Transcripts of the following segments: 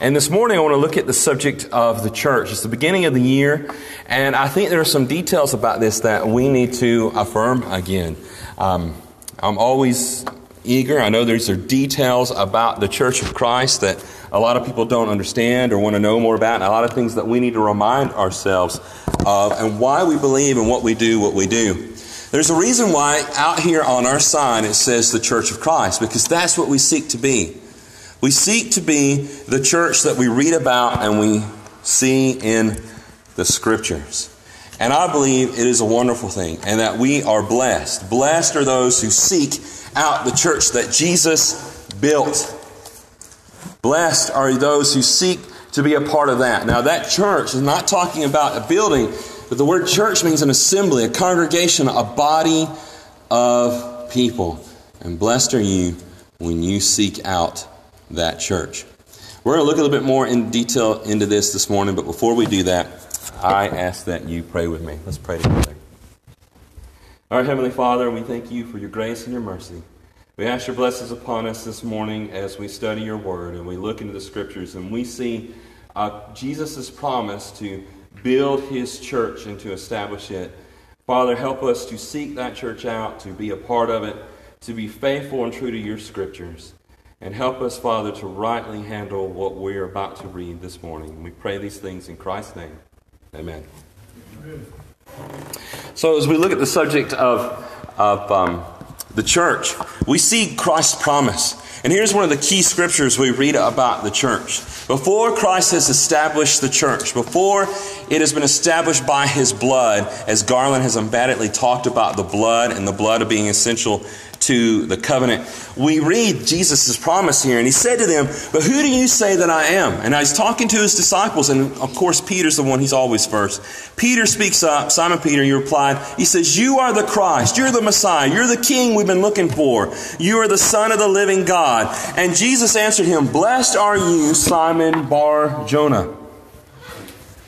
And this morning I want to look at the subject of the church. It's the beginning of the year, and I think there are some details about this that we need to affirm again. Um, I'm always eager. I know there's are details about the Church of Christ that a lot of people don't understand or want to know more about, and a lot of things that we need to remind ourselves of, and why we believe and what we do, what we do. There's a reason why out here on our sign it says the Church of Christ, because that's what we seek to be. We seek to be the church that we read about and we see in the Scriptures. And I believe it is a wonderful thing and that we are blessed. Blessed are those who seek out the church that Jesus built. Blessed are those who seek to be a part of that. Now, that church is not talking about a building, but the word church means an assembly, a congregation, a body of people. And blessed are you when you seek out that church. We're going to look a little bit more in detail into this this morning, but before we do that, I ask that you pray with me. Let's pray together. Our Heavenly Father, we thank you for your grace and your mercy. We ask your blessings upon us this morning as we study your word and we look into the scriptures and we see uh, Jesus' promise to build his church and to establish it. Father, help us to seek that church out, to be a part of it, to be faithful and true to your scriptures. And help us, Father, to rightly handle what we're about to read this morning. We pray these things in Christ's name. Amen. Amen. So, as we look at the subject of, of um, the church, we see Christ's promise. And here's one of the key scriptures we read about the church. Before Christ has established the church, before it has been established by his blood, as Garland has emphatically talked about the blood and the blood of being essential to the covenant. We read Jesus' promise here, and he said to them, But who do you say that I am? And he's talking to his disciples, and of course, Peter's the one, he's always first. Peter speaks up, Simon Peter, he replied, He says, You are the Christ, you're the Messiah, you're the King we've been looking for, you are the Son of the living God. And Jesus answered him, Blessed are you, Simon Bar Jonah.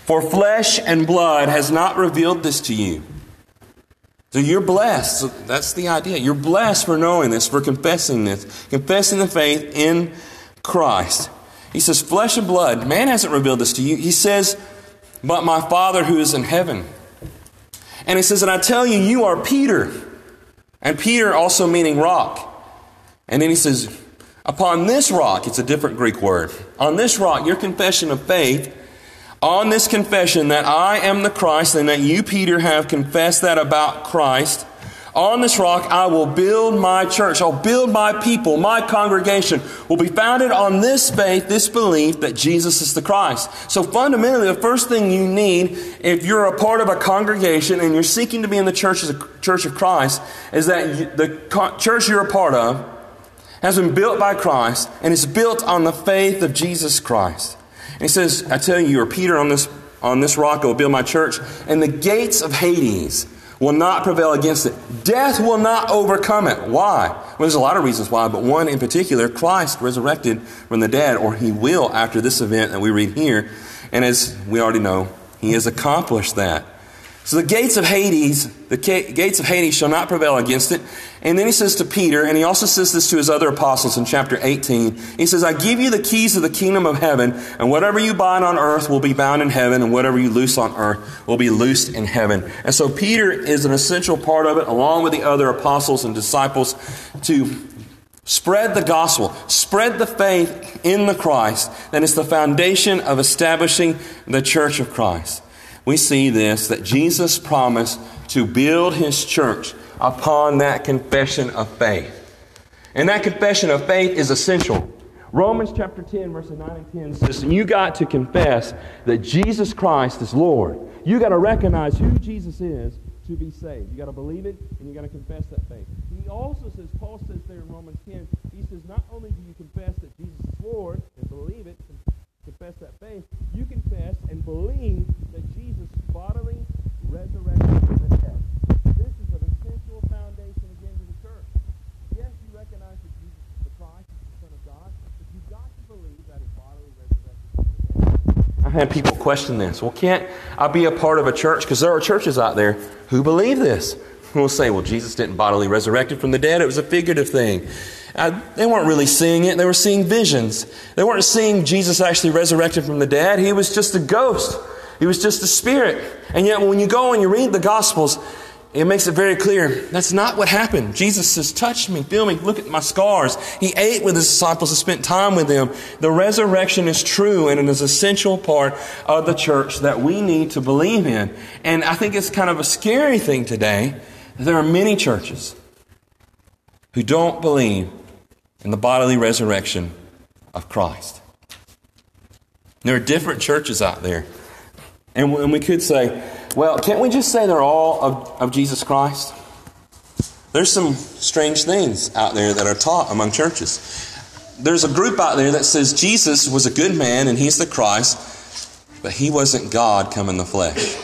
For flesh and blood has not revealed this to you so you're blessed. So that's the idea. You're blessed for knowing this, for confessing this, confessing the faith in Christ. He says, Flesh and blood, man hasn't revealed this to you. He says, But my Father who is in heaven. And he says, And I tell you, you are Peter. And Peter also meaning rock. And then he says, Upon this rock, it's a different Greek word. On this rock, your confession of faith on this confession that I am the Christ and that you, Peter, have confessed that about Christ, on this rock I will build my church. I'll build my people. My congregation will be founded on this faith, this belief that Jesus is the Christ. So fundamentally, the first thing you need if you're a part of a congregation and you're seeking to be in the church, church of Christ is that the church you're a part of has been built by Christ and is built on the faith of Jesus Christ. And he says, I tell you, you are Peter on this, on this rock, I will build my church, and the gates of Hades will not prevail against it. Death will not overcome it. Why? Well, there's a lot of reasons why, but one in particular, Christ resurrected from the dead, or he will after this event that we read here. And as we already know, he has accomplished that. So the gates of Hades, the gates of Hades shall not prevail against it. And then he says to Peter, and he also says this to his other apostles in chapter 18. He says, I give you the keys of the kingdom of heaven, and whatever you bind on earth will be bound in heaven, and whatever you loose on earth will be loosed in heaven. And so Peter is an essential part of it, along with the other apostles and disciples, to spread the gospel, spread the faith in the Christ that is the foundation of establishing the church of Christ we see this that Jesus promised to build his church upon that confession of faith. And that confession of faith is essential. Romans chapter 10, verses 9 and 10 says, You got to confess that Jesus Christ is Lord. You got to recognize who Jesus is to be saved. You got to believe it and you got to confess that faith. He also says, Paul says there in Romans 10, he says, Not only do you confess that Jesus is Lord and believe it, confess that faith, you confess and believe that Jesus bodily resurrected from the dead. This is an essential foundation again to the church. Yes, you recognize that Jesus is the Christ, is the Son of God, but you've got to believe that he bodily resurrected from had people question this. Well, can't I be a part of a church? Because there are churches out there who believe this. We'll say, well, Jesus didn't bodily resurrected from the dead. It was a figurative thing. Uh, they weren't really seeing it, they were seeing visions. They weren't seeing Jesus actually resurrected from the dead. He was just a ghost, he was just a spirit. And yet, when you go and you read the Gospels, it makes it very clear that's not what happened. Jesus says, Touch me, feel me, look at my scars. He ate with his disciples and spent time with them. The resurrection is true and it is an essential part of the church that we need to believe in. And I think it's kind of a scary thing today. There are many churches who don't believe in the bodily resurrection of Christ. There are different churches out there. And we could say, well, can't we just say they're all of, of Jesus Christ? There's some strange things out there that are taught among churches. There's a group out there that says Jesus was a good man and he's the Christ, but he wasn't God come in the flesh.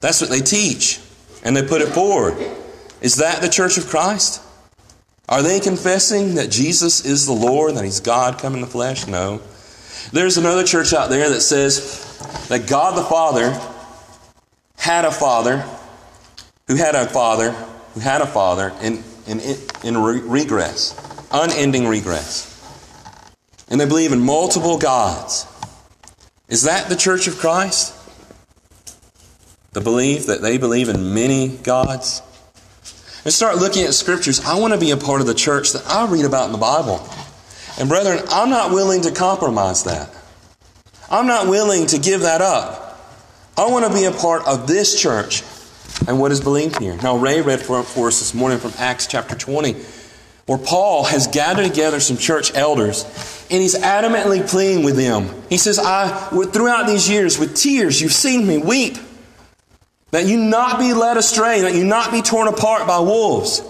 That's what they teach, and they put it forward. Is that the church of Christ? Are they confessing that Jesus is the Lord, that he's God come in the flesh? No. There's another church out there that says that God the Father had a father who had a father who had a father in, in, in regress, unending regress. And they believe in multiple gods. Is that the church of Christ? The belief that they believe in many gods? And start looking at scriptures. I want to be a part of the church that I read about in the Bible. And brethren, I'm not willing to compromise that. I'm not willing to give that up. I want to be a part of this church and what is believed here. Now, Ray read for, for us this morning from Acts chapter 20, where Paul has gathered together some church elders and he's adamantly pleading with them. He says, I, throughout these years, with tears, you've seen me weep, that you not be led astray, that you not be torn apart by wolves.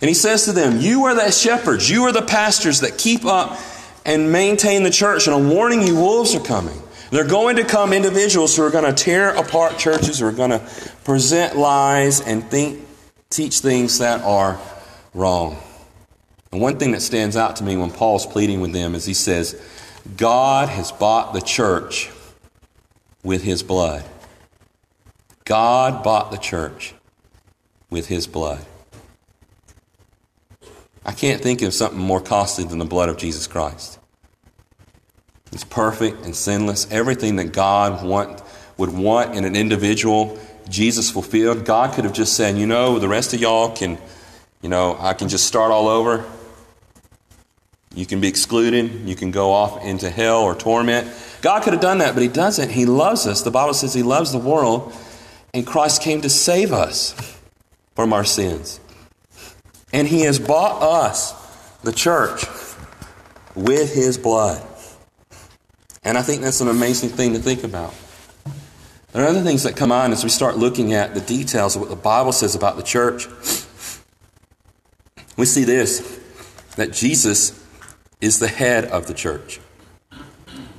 And he says to them, You are the shepherds, you are the pastors that keep up and maintain the church, and I'm warning you, wolves are coming. They're going to come individuals who are going to tear apart churches, who are going to present lies and think, teach things that are wrong. And one thing that stands out to me when Paul's pleading with them is he says, God has bought the church with his blood. God bought the church with his blood. I can't think of something more costly than the blood of Jesus Christ. He's perfect and sinless. Everything that God want, would want in an individual, Jesus fulfilled. God could have just said, you know, the rest of y'all can, you know, I can just start all over. You can be excluded. You can go off into hell or torment. God could have done that, but He doesn't. He loves us. The Bible says He loves the world, and Christ came to save us from our sins. And He has bought us, the church, with His blood. And I think that's an amazing thing to think about. There are other things that come on as we start looking at the details of what the Bible says about the church. We see this that Jesus is the head of the church.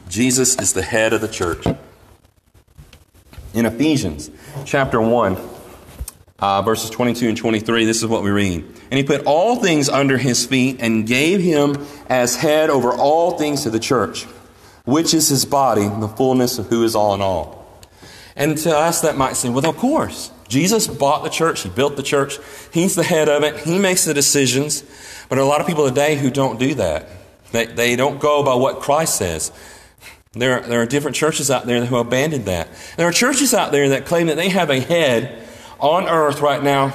Jesus is the head of the church. In Ephesians chapter 1, uh, verses 22 and 23, this is what we read. And he put all things under his feet and gave him as head over all things to the church which is his body, the fullness of who is all in all. And to us, that might seem, well, of course. Jesus bought the church, he built the church, he's the head of it, he makes the decisions. But there are a lot of people today who don't do that. They, they don't go by what Christ says. There, there are different churches out there who abandoned that. There are churches out there that claim that they have a head on earth right now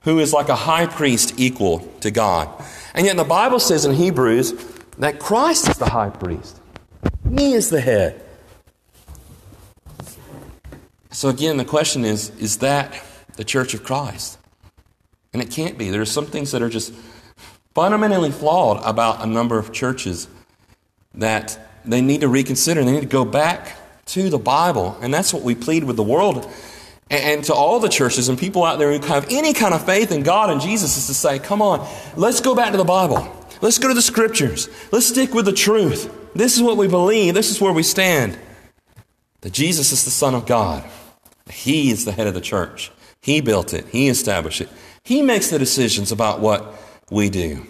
who is like a high priest equal to God. And yet the Bible says in Hebrews that Christ is the high priest. He is the head. So again, the question is is that the church of Christ? And it can't be. There are some things that are just fundamentally flawed about a number of churches that they need to reconsider. They need to go back to the Bible. And that's what we plead with the world and to all the churches and people out there who have any kind of faith in God and Jesus is to say, come on, let's go back to the Bible. Let's go to the scriptures. Let's stick with the truth. This is what we believe. This is where we stand. That Jesus is the Son of God. He is the head of the church. He built it. He established it. He makes the decisions about what we do.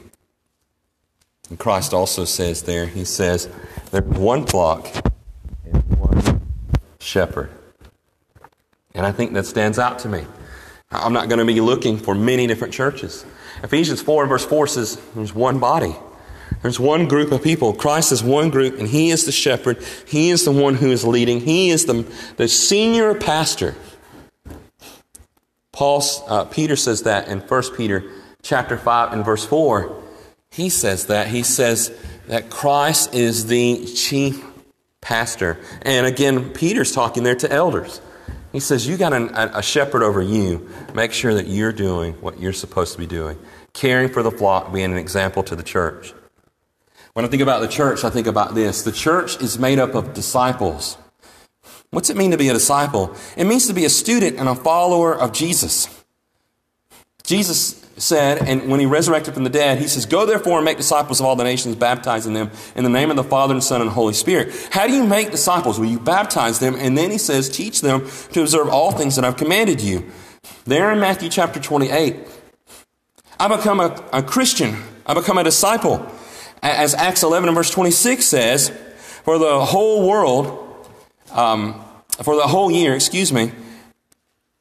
And Christ also says there, He says, there's one flock and one shepherd. And I think that stands out to me. I'm not going to be looking for many different churches. Ephesians 4 and verse 4 says there's one body. There's one group of people. Christ is one group, and He is the shepherd. He is the one who is leading. He is the, the senior pastor. Paul, uh, Peter says that in 1 Peter chapter 5 and verse 4. He says that. He says that Christ is the chief pastor. And again, Peter's talking there to elders. He says, You got a, a shepherd over you. Make sure that you're doing what you're supposed to be doing, caring for the flock, being an example to the church. When I think about the church, I think about this. The church is made up of disciples. What's it mean to be a disciple? It means to be a student and a follower of Jesus. Jesus said, and when he resurrected from the dead, he says, Go therefore and make disciples of all the nations, baptizing them in the name of the Father and Son and Holy Spirit. How do you make disciples? Well, you baptize them, and then he says, Teach them to observe all things that I've commanded you. There in Matthew chapter 28, I become a, a Christian, I become a disciple as Acts 11 and verse 26 says, for the whole world, um, for the whole year, excuse me,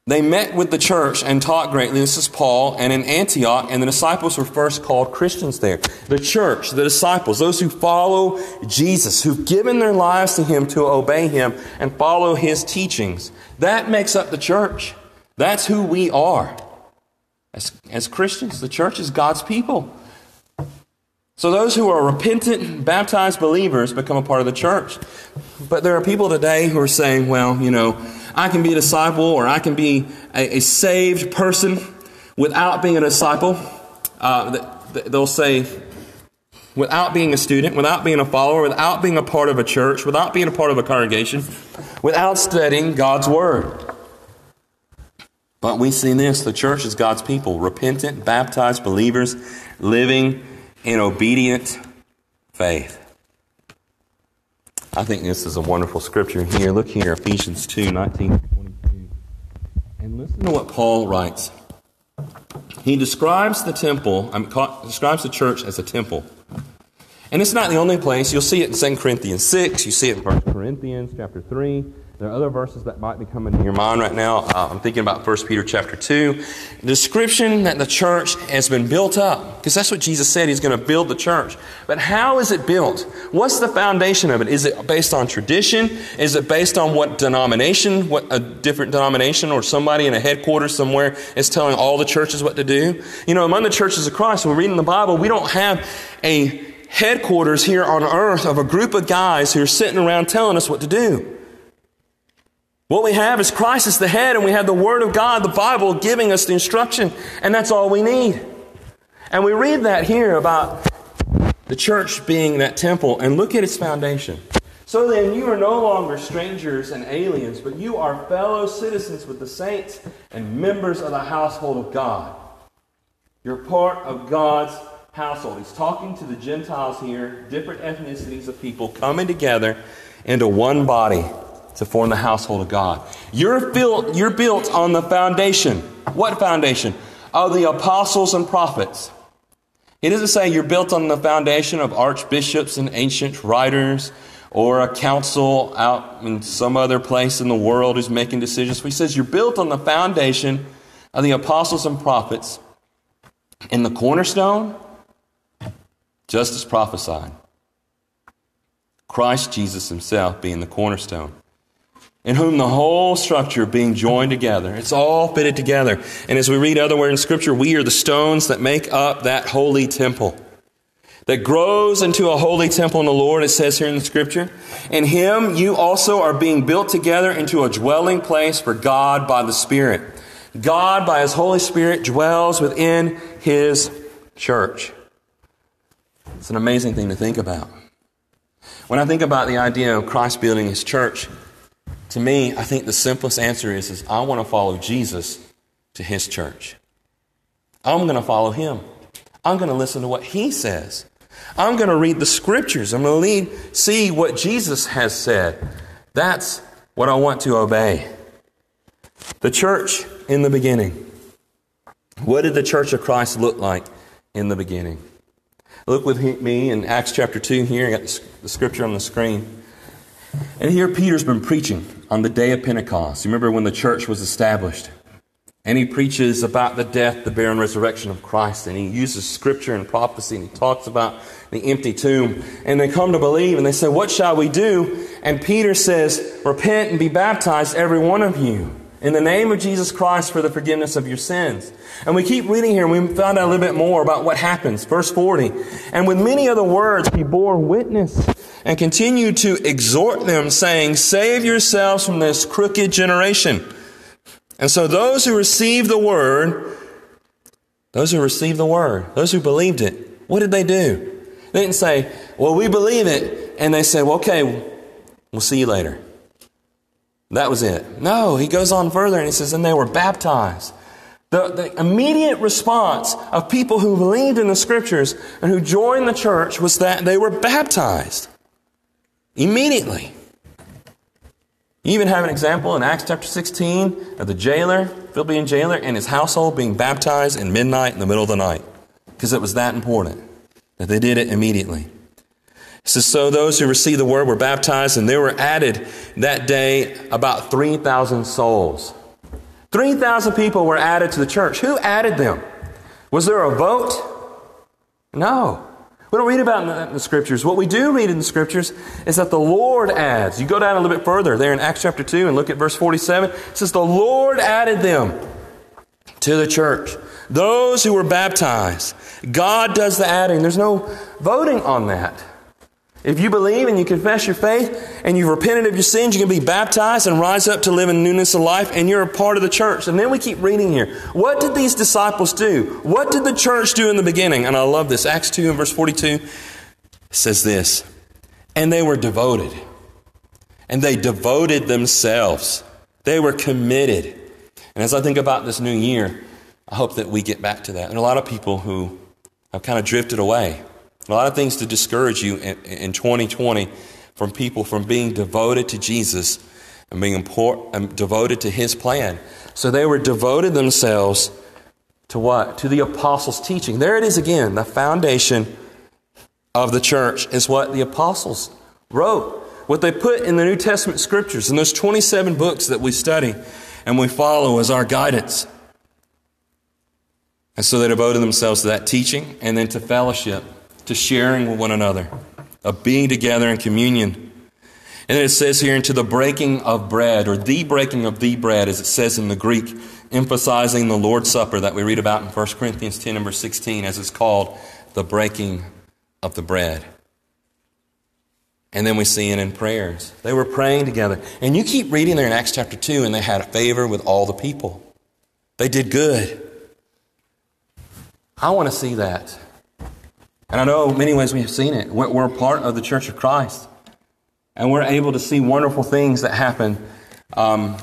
they met with the church and taught greatly. This is Paul, and in Antioch, and the disciples were first called Christians there. The church, the disciples, those who follow Jesus, who've given their lives to Him to obey Him and follow His teachings. That makes up the church. That's who we are. As, as Christians, the church is God's people. So those who are repentant, baptized believers become a part of the church. But there are people today who are saying, well, you know, I can be a disciple or I can be a, a saved person without being a disciple. Uh, they'll say, without being a student, without being a follower, without being a part of a church, without being a part of a congregation, without studying God's Word. But we see this the church is God's people, repentant, baptized believers living in obedient faith. I think this is a wonderful scripture here. Look here, Ephesians 2 19 22. And listen to what Paul writes. He describes the temple, um, describes the church as a temple. And it's not the only place. You'll see it in 2 Corinthians 6, you see it in 1 Corinthians chapter 3. There are other verses that might be coming to your mind right now. Uh, I'm thinking about 1 Peter chapter 2. The description that the church has been built up, because that's what Jesus said, He's going to build the church. But how is it built? What's the foundation of it? Is it based on tradition? Is it based on what denomination, what a different denomination or somebody in a headquarters somewhere is telling all the churches what to do? You know, among the churches of Christ, when we're reading the Bible, we don't have a headquarters here on earth of a group of guys who are sitting around telling us what to do. What we have is Christ as the head, and we have the Word of God, the Bible, giving us the instruction, and that's all we need. And we read that here about the church being that temple, and look at its foundation. So then, you are no longer strangers and aliens, but you are fellow citizens with the saints and members of the household of God. You're part of God's household. He's talking to the Gentiles here, different ethnicities of people coming together into one body to form the household of God. You're built, you're built on the foundation. What foundation? Of the apostles and prophets. He doesn't say you're built on the foundation of archbishops and ancient writers or a council out in some other place in the world who's making decisions. He says you're built on the foundation of the apostles and prophets in the cornerstone, just as prophesied. Christ Jesus himself being the cornerstone in whom the whole structure being joined together. It's all fitted together. And as we read otherwhere in Scripture, we are the stones that make up that holy temple. That grows into a holy temple in the Lord, it says here in the Scripture. In Him, you also are being built together into a dwelling place for God by the Spirit. God, by His Holy Spirit, dwells within His church. It's an amazing thing to think about. When I think about the idea of Christ building His church, to me, I think the simplest answer is, is I want to follow Jesus to his church. I'm going to follow him. I'm going to listen to what he says. I'm going to read the scriptures. I'm going to lead, see what Jesus has said. That's what I want to obey. The church in the beginning. What did the church of Christ look like in the beginning? Look with me in Acts chapter 2 here. I got the scripture on the screen. And here Peter's been preaching on the day of Pentecost. You remember when the church was established? And he preaches about the death, the burial, and resurrection of Christ. And he uses scripture and prophecy, and he talks about the empty tomb. And they come to believe, and they say, What shall we do? And Peter says, Repent and be baptized, every one of you, in the name of Jesus Christ for the forgiveness of your sins. And we keep reading here, and we found out a little bit more about what happens. Verse 40. And with many other words, he bore witness and continued to exhort them, saying, Save yourselves from this crooked generation. And so those who received the word, those who received the word, those who believed it, what did they do? They didn't say, Well, we believe it. And they said, Well, okay, we'll see you later. That was it. No, he goes on further and he says, And they were baptized. The, the immediate response of people who believed in the scriptures and who joined the church was that they were baptized. Immediately. You even have an example in Acts chapter 16 of the jailer, Philippian jailer, and his household being baptized in midnight in the middle of the night. Because it was that important that they did it immediately. Says, So those who received the word were baptized, and there were added that day about 3,000 souls. 3,000 people were added to the church. Who added them? Was there a vote? No. We don't read about it in the scriptures. What we do read in the scriptures is that the Lord adds. You go down a little bit further there in Acts chapter 2 and look at verse 47. It says, The Lord added them to the church. Those who were baptized. God does the adding. There's no voting on that. If you believe and you confess your faith and you've repented of your sins, you can be baptized and rise up to live in newness of life, and you're a part of the church. And then we keep reading here. What did these disciples do? What did the church do in the beginning? And I love this. Acts 2 and verse 42 says this And they were devoted. And they devoted themselves. They were committed. And as I think about this new year, I hope that we get back to that. And a lot of people who have kind of drifted away a lot of things to discourage you in, in 2020 from people from being devoted to Jesus and being and um, devoted to His plan. So they were devoted themselves to what? To the apostles' teaching. There it is again. The foundation of the church is what the apostles wrote. What they put in the New Testament scriptures, in those 27 books that we study and we follow as our guidance. And so they devoted themselves to that teaching and then to fellowship to sharing with one another, of being together in communion. And it says here, into the breaking of bread, or the breaking of the bread, as it says in the Greek, emphasizing the Lord's Supper that we read about in 1 Corinthians 10, number 16, as it's called the breaking of the bread. And then we see it in prayers. They were praying together. And you keep reading there in Acts chapter 2, and they had favor with all the people. They did good. I want to see that. And I know many ways we have seen it. We're, part of the Church of Christ. And we're able to see wonderful things that happen um,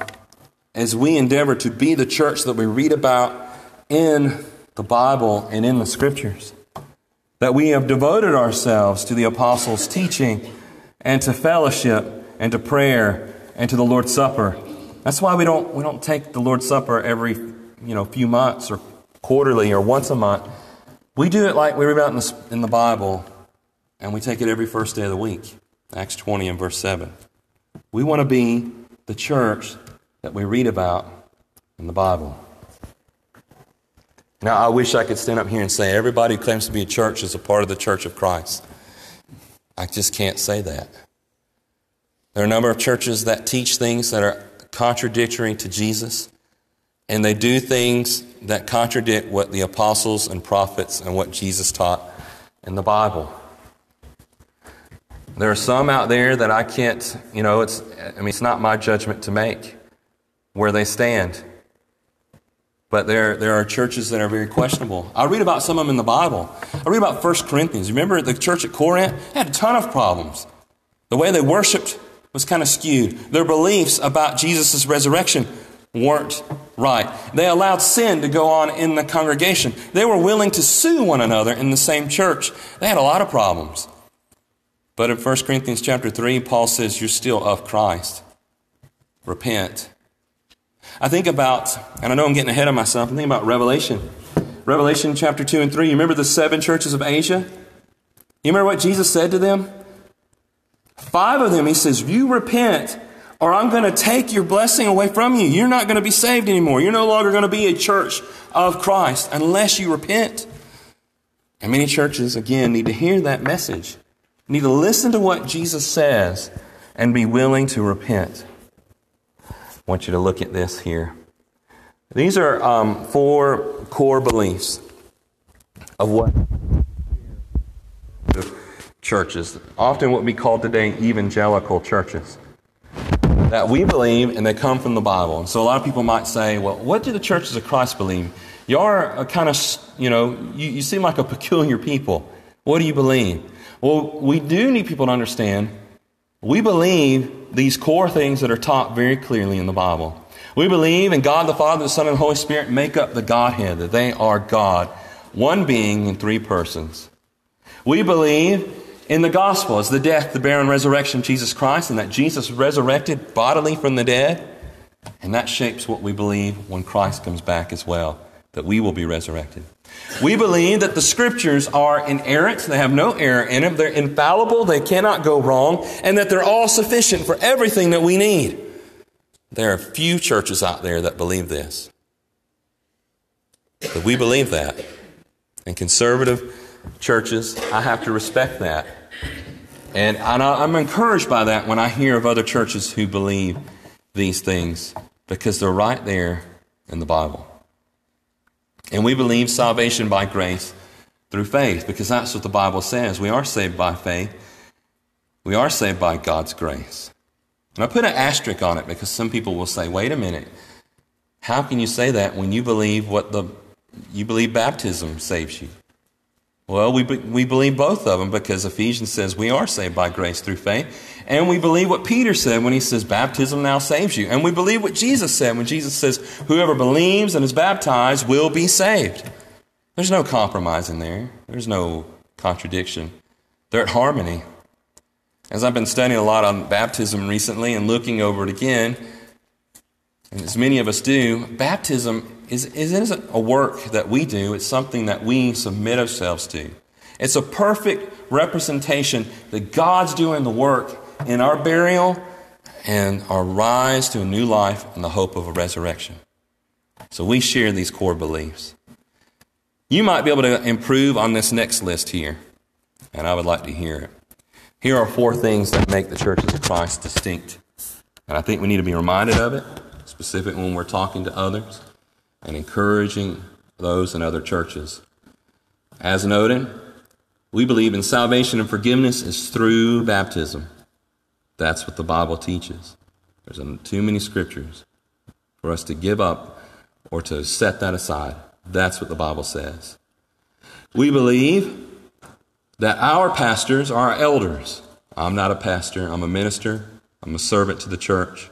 as we endeavor to be the church that we read about in the Bible and in the Scriptures. That we have devoted ourselves to the apostles' teaching and to fellowship and to prayer and to the Lord's Supper. That's why we don't, we don't take the Lord's Supper every you know, few months or quarterly or once a month. We do it like we read about in the, in the Bible, and we take it every first day of the week. Acts 20 and verse 7. We want to be the church that we read about in the Bible. Now, I wish I could stand up here and say everybody who claims to be a church is a part of the church of Christ. I just can't say that. There are a number of churches that teach things that are contradictory to Jesus and they do things that contradict what the apostles and prophets and what Jesus taught in the Bible. There are some out there that I can't, you know, it's, I mean, it's not my judgment to make where they stand. But there, there are churches that are very questionable. I read about some of them in the Bible. I read about 1 Corinthians. Remember the church at Corinth? Had a ton of problems. The way they worshiped was kind of skewed. Their beliefs about Jesus' resurrection weren't right. They allowed sin to go on in the congregation. They were willing to sue one another in the same church. They had a lot of problems. But in 1 Corinthians chapter 3, Paul says, You're still of Christ. Repent. I think about, and I know I'm getting ahead of myself, I think about Revelation. Revelation chapter 2 and 3. You remember the seven churches of Asia? You remember what Jesus said to them? Five of them, he says, You repent or I'm going to take your blessing away from you. You're not going to be saved anymore. You're no longer going to be a church of Christ unless you repent. And many churches, again, need to hear that message, need to listen to what Jesus says, and be willing to repent. I want you to look at this here. These are um, four core beliefs of what churches, often what we call today evangelical churches, that we believe and they come from the Bible. And so a lot of people might say, well, what do the churches of Christ believe? You are a kind of, you know, you, you seem like a peculiar people. What do you believe? Well, we do need people to understand we believe these core things that are taught very clearly in the Bible. We believe in God the Father, the Son, and the Holy Spirit make up the Godhead, that they are God, one being in three persons. We believe in the gospel is the death, the burial, and resurrection of Jesus Christ, and that Jesus resurrected bodily from the dead. And that shapes what we believe when Christ comes back as well, that we will be resurrected. We believe that the scriptures are inerrant, they have no error in them, they're infallible, they cannot go wrong, and that they're all sufficient for everything that we need. There are few churches out there that believe this. But we believe that. And conservative churches, I have to respect that. And I'm encouraged by that when I hear of other churches who believe these things because they're right there in the Bible. And we believe salvation by grace through faith because that's what the Bible says. We are saved by faith. We are saved by God's grace. And I put an asterisk on it because some people will say, wait a minute, how can you say that when you believe what the you believe baptism saves you? Well, we, we believe both of them because Ephesians says we are saved by grace through faith. And we believe what Peter said when he says baptism now saves you. And we believe what Jesus said when Jesus says whoever believes and is baptized will be saved. There's no compromise in there, there's no contradiction. They're at harmony. As I've been studying a lot on baptism recently and looking over it again, and as many of us do, baptism is, isn't a work that we do, it's something that we submit ourselves to. It's a perfect representation that God's doing the work in our burial and our rise to a new life and the hope of a resurrection. So we share these core beliefs. You might be able to improve on this next list here, and I would like to hear it. Here are four things that make the churches of Christ distinct. And I think we need to be reminded of it, specific when we're talking to others and encouraging those in other churches. As noted, we believe in salvation and forgiveness is through baptism. That's what the Bible teaches. There's too many scriptures for us to give up or to set that aside. That's what the Bible says. We believe that our pastors are our elders. I'm not a pastor, I'm a minister, I'm a servant to the church.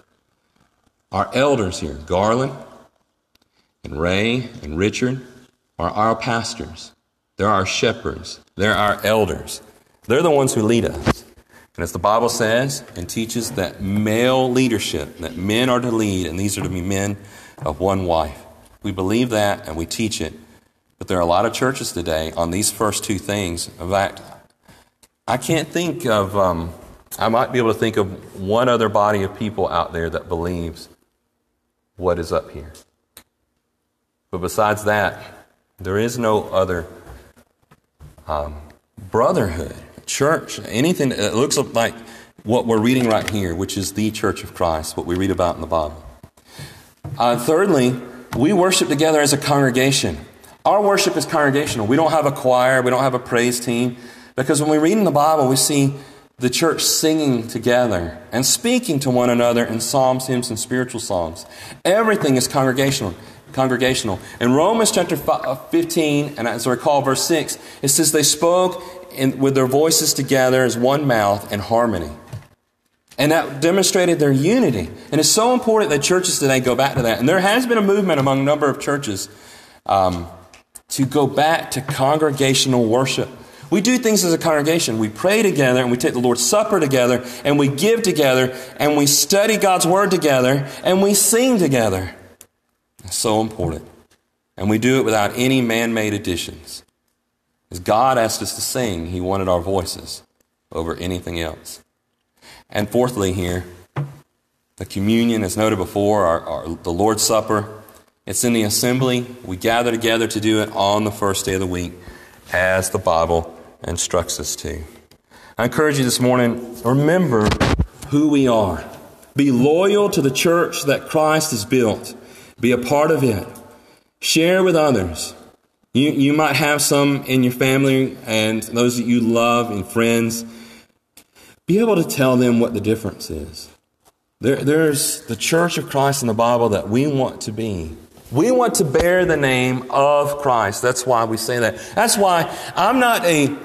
Our elders here, Garland, and Ray and Richard are our pastors. They're our shepherds. They're our elders. They're the ones who lead us. And as the Bible says and teaches that male leadership, that men are to lead, and these are to be men of one wife. We believe that and we teach it. But there are a lot of churches today on these first two things. In fact, I can't think of, um, I might be able to think of one other body of people out there that believes what is up here. But besides that, there is no other um, brotherhood, church, anything that looks like what we're reading right here, which is the church of Christ, what we read about in the Bible. Uh, thirdly, we worship together as a congregation. Our worship is congregational. We don't have a choir, we don't have a praise team, because when we read in the Bible, we see the church singing together and speaking to one another in psalms, hymns, and spiritual songs. Everything is congregational congregational. In Romans chapter uh, 15, and as I recall, verse 6, it says they spoke in, with their voices together as one mouth in harmony. And that demonstrated their unity. And it's so important that churches today go back to that. And there has been a movement among a number of churches um, to go back to congregational worship. We do things as a congregation. We pray together and we take the Lord's Supper together and we give together and we study God's Word together and we sing together. So important. And we do it without any man made additions. As God asked us to sing, He wanted our voices over anything else. And fourthly, here, The communion, as noted before, our, our, the Lord's Supper. It's in the assembly. We gather together to do it on the first day of the week, as the Bible instructs us to. I encourage you this morning remember who we are. Be loyal to the church that Christ has built. Be a part of it. Share with others. You, you might have some in your family and those that you love and friends. Be able to tell them what the difference is. There, there's the church of Christ in the Bible that we want to be. We want to bear the name of Christ. That's why we say that. That's why I'm not a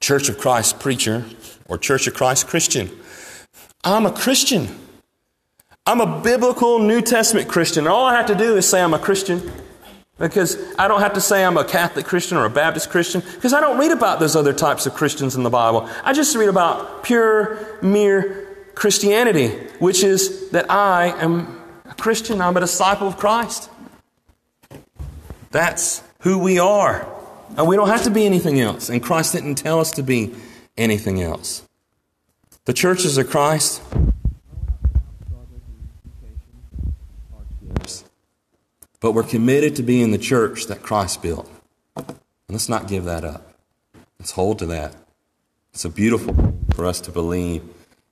Church of Christ preacher or Church of Christ Christian. I'm a Christian. I'm a biblical New Testament Christian. All I have to do is say I'm a Christian. Because I don't have to say I'm a Catholic Christian or a Baptist Christian, because I don't read about those other types of Christians in the Bible. I just read about pure, mere Christianity, which is that I am a Christian, I'm a disciple of Christ. That's who we are. And we don't have to be anything else. And Christ didn't tell us to be anything else. The churches of Christ But we're committed to being the church that Christ built. And let's not give that up. Let's hold to that. It's a beautiful for us to believe.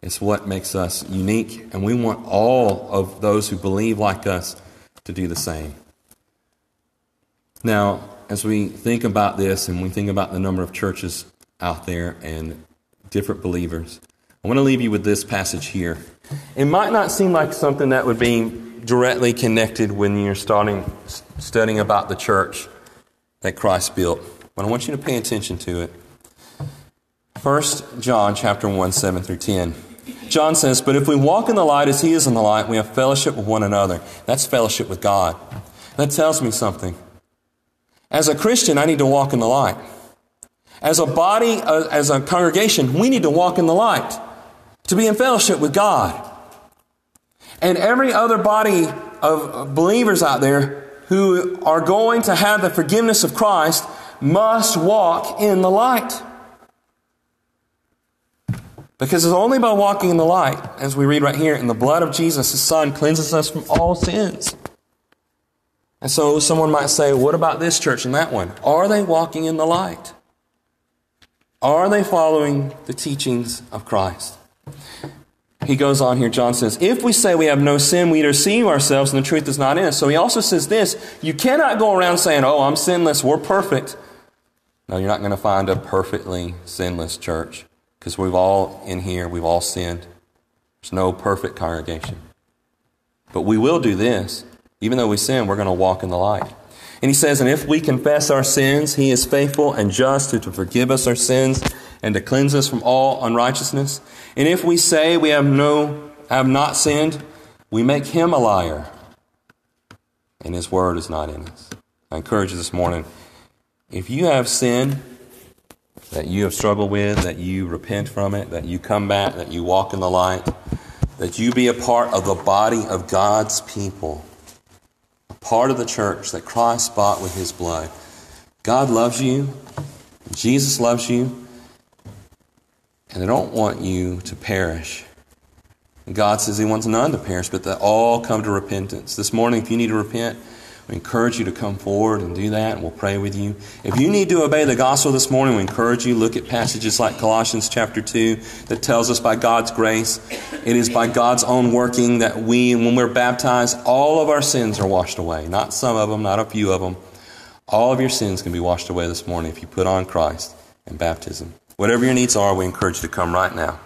It's what makes us unique, and we want all of those who believe like us to do the same. Now, as we think about this and we think about the number of churches out there and different believers, I want to leave you with this passage here. It might not seem like something that would be directly connected when you're starting studying about the church that Christ built. But I want you to pay attention to it. First John chapter 1, 7 through 10. John says, But if we walk in the light as he is in the light, we have fellowship with one another. That's fellowship with God. That tells me something. As a Christian, I need to walk in the light. As a body, uh, as a congregation, we need to walk in the light to be in fellowship with God and every other body of believers out there who are going to have the forgiveness of Christ must walk in the light. Because it's only by walking in the light, as we read right here, in the blood of Jesus, his Son, cleanses us from all sins. And so someone might say, what about this church and that one? Are they walking in the light? Are they following the teachings of Christ? He goes on here, John says, If we say we have no sin, we deceive ourselves and the truth is not in us. So he also says this you cannot go around saying, Oh, I'm sinless, we're perfect. No, you're not going to find a perfectly sinless church because we've all in here, we've all sinned. There's no perfect congregation. But we will do this. Even though we sin, we're going to walk in the light. And he says, And if we confess our sins, he is faithful and just to forgive us our sins and to cleanse us from all unrighteousness. And if we say we have no have not sinned, we make him a liar, and his word is not in us. I encourage you this morning, if you have sin that you have struggled with, that you repent from it, that you come back, that you walk in the light, that you be a part of the body of God's people, a part of the church that Christ bought with his blood. God loves you. Jesus loves you and they don't want you to perish. And God says He wants none to perish, but that all come to repentance. This morning, if you need to repent, we encourage you to come forward and do that, and we'll pray with you. If you need to obey the gospel this morning, we encourage you look at passages like Colossians chapter 2 that tells us by God's grace, it is by God's own working that we, when we're baptized, all of our sins are washed away. Not some of them, not a few of them. All of your sins can be washed away this morning if you put on Christ in baptism. Whatever your needs are, we encourage you to come right now.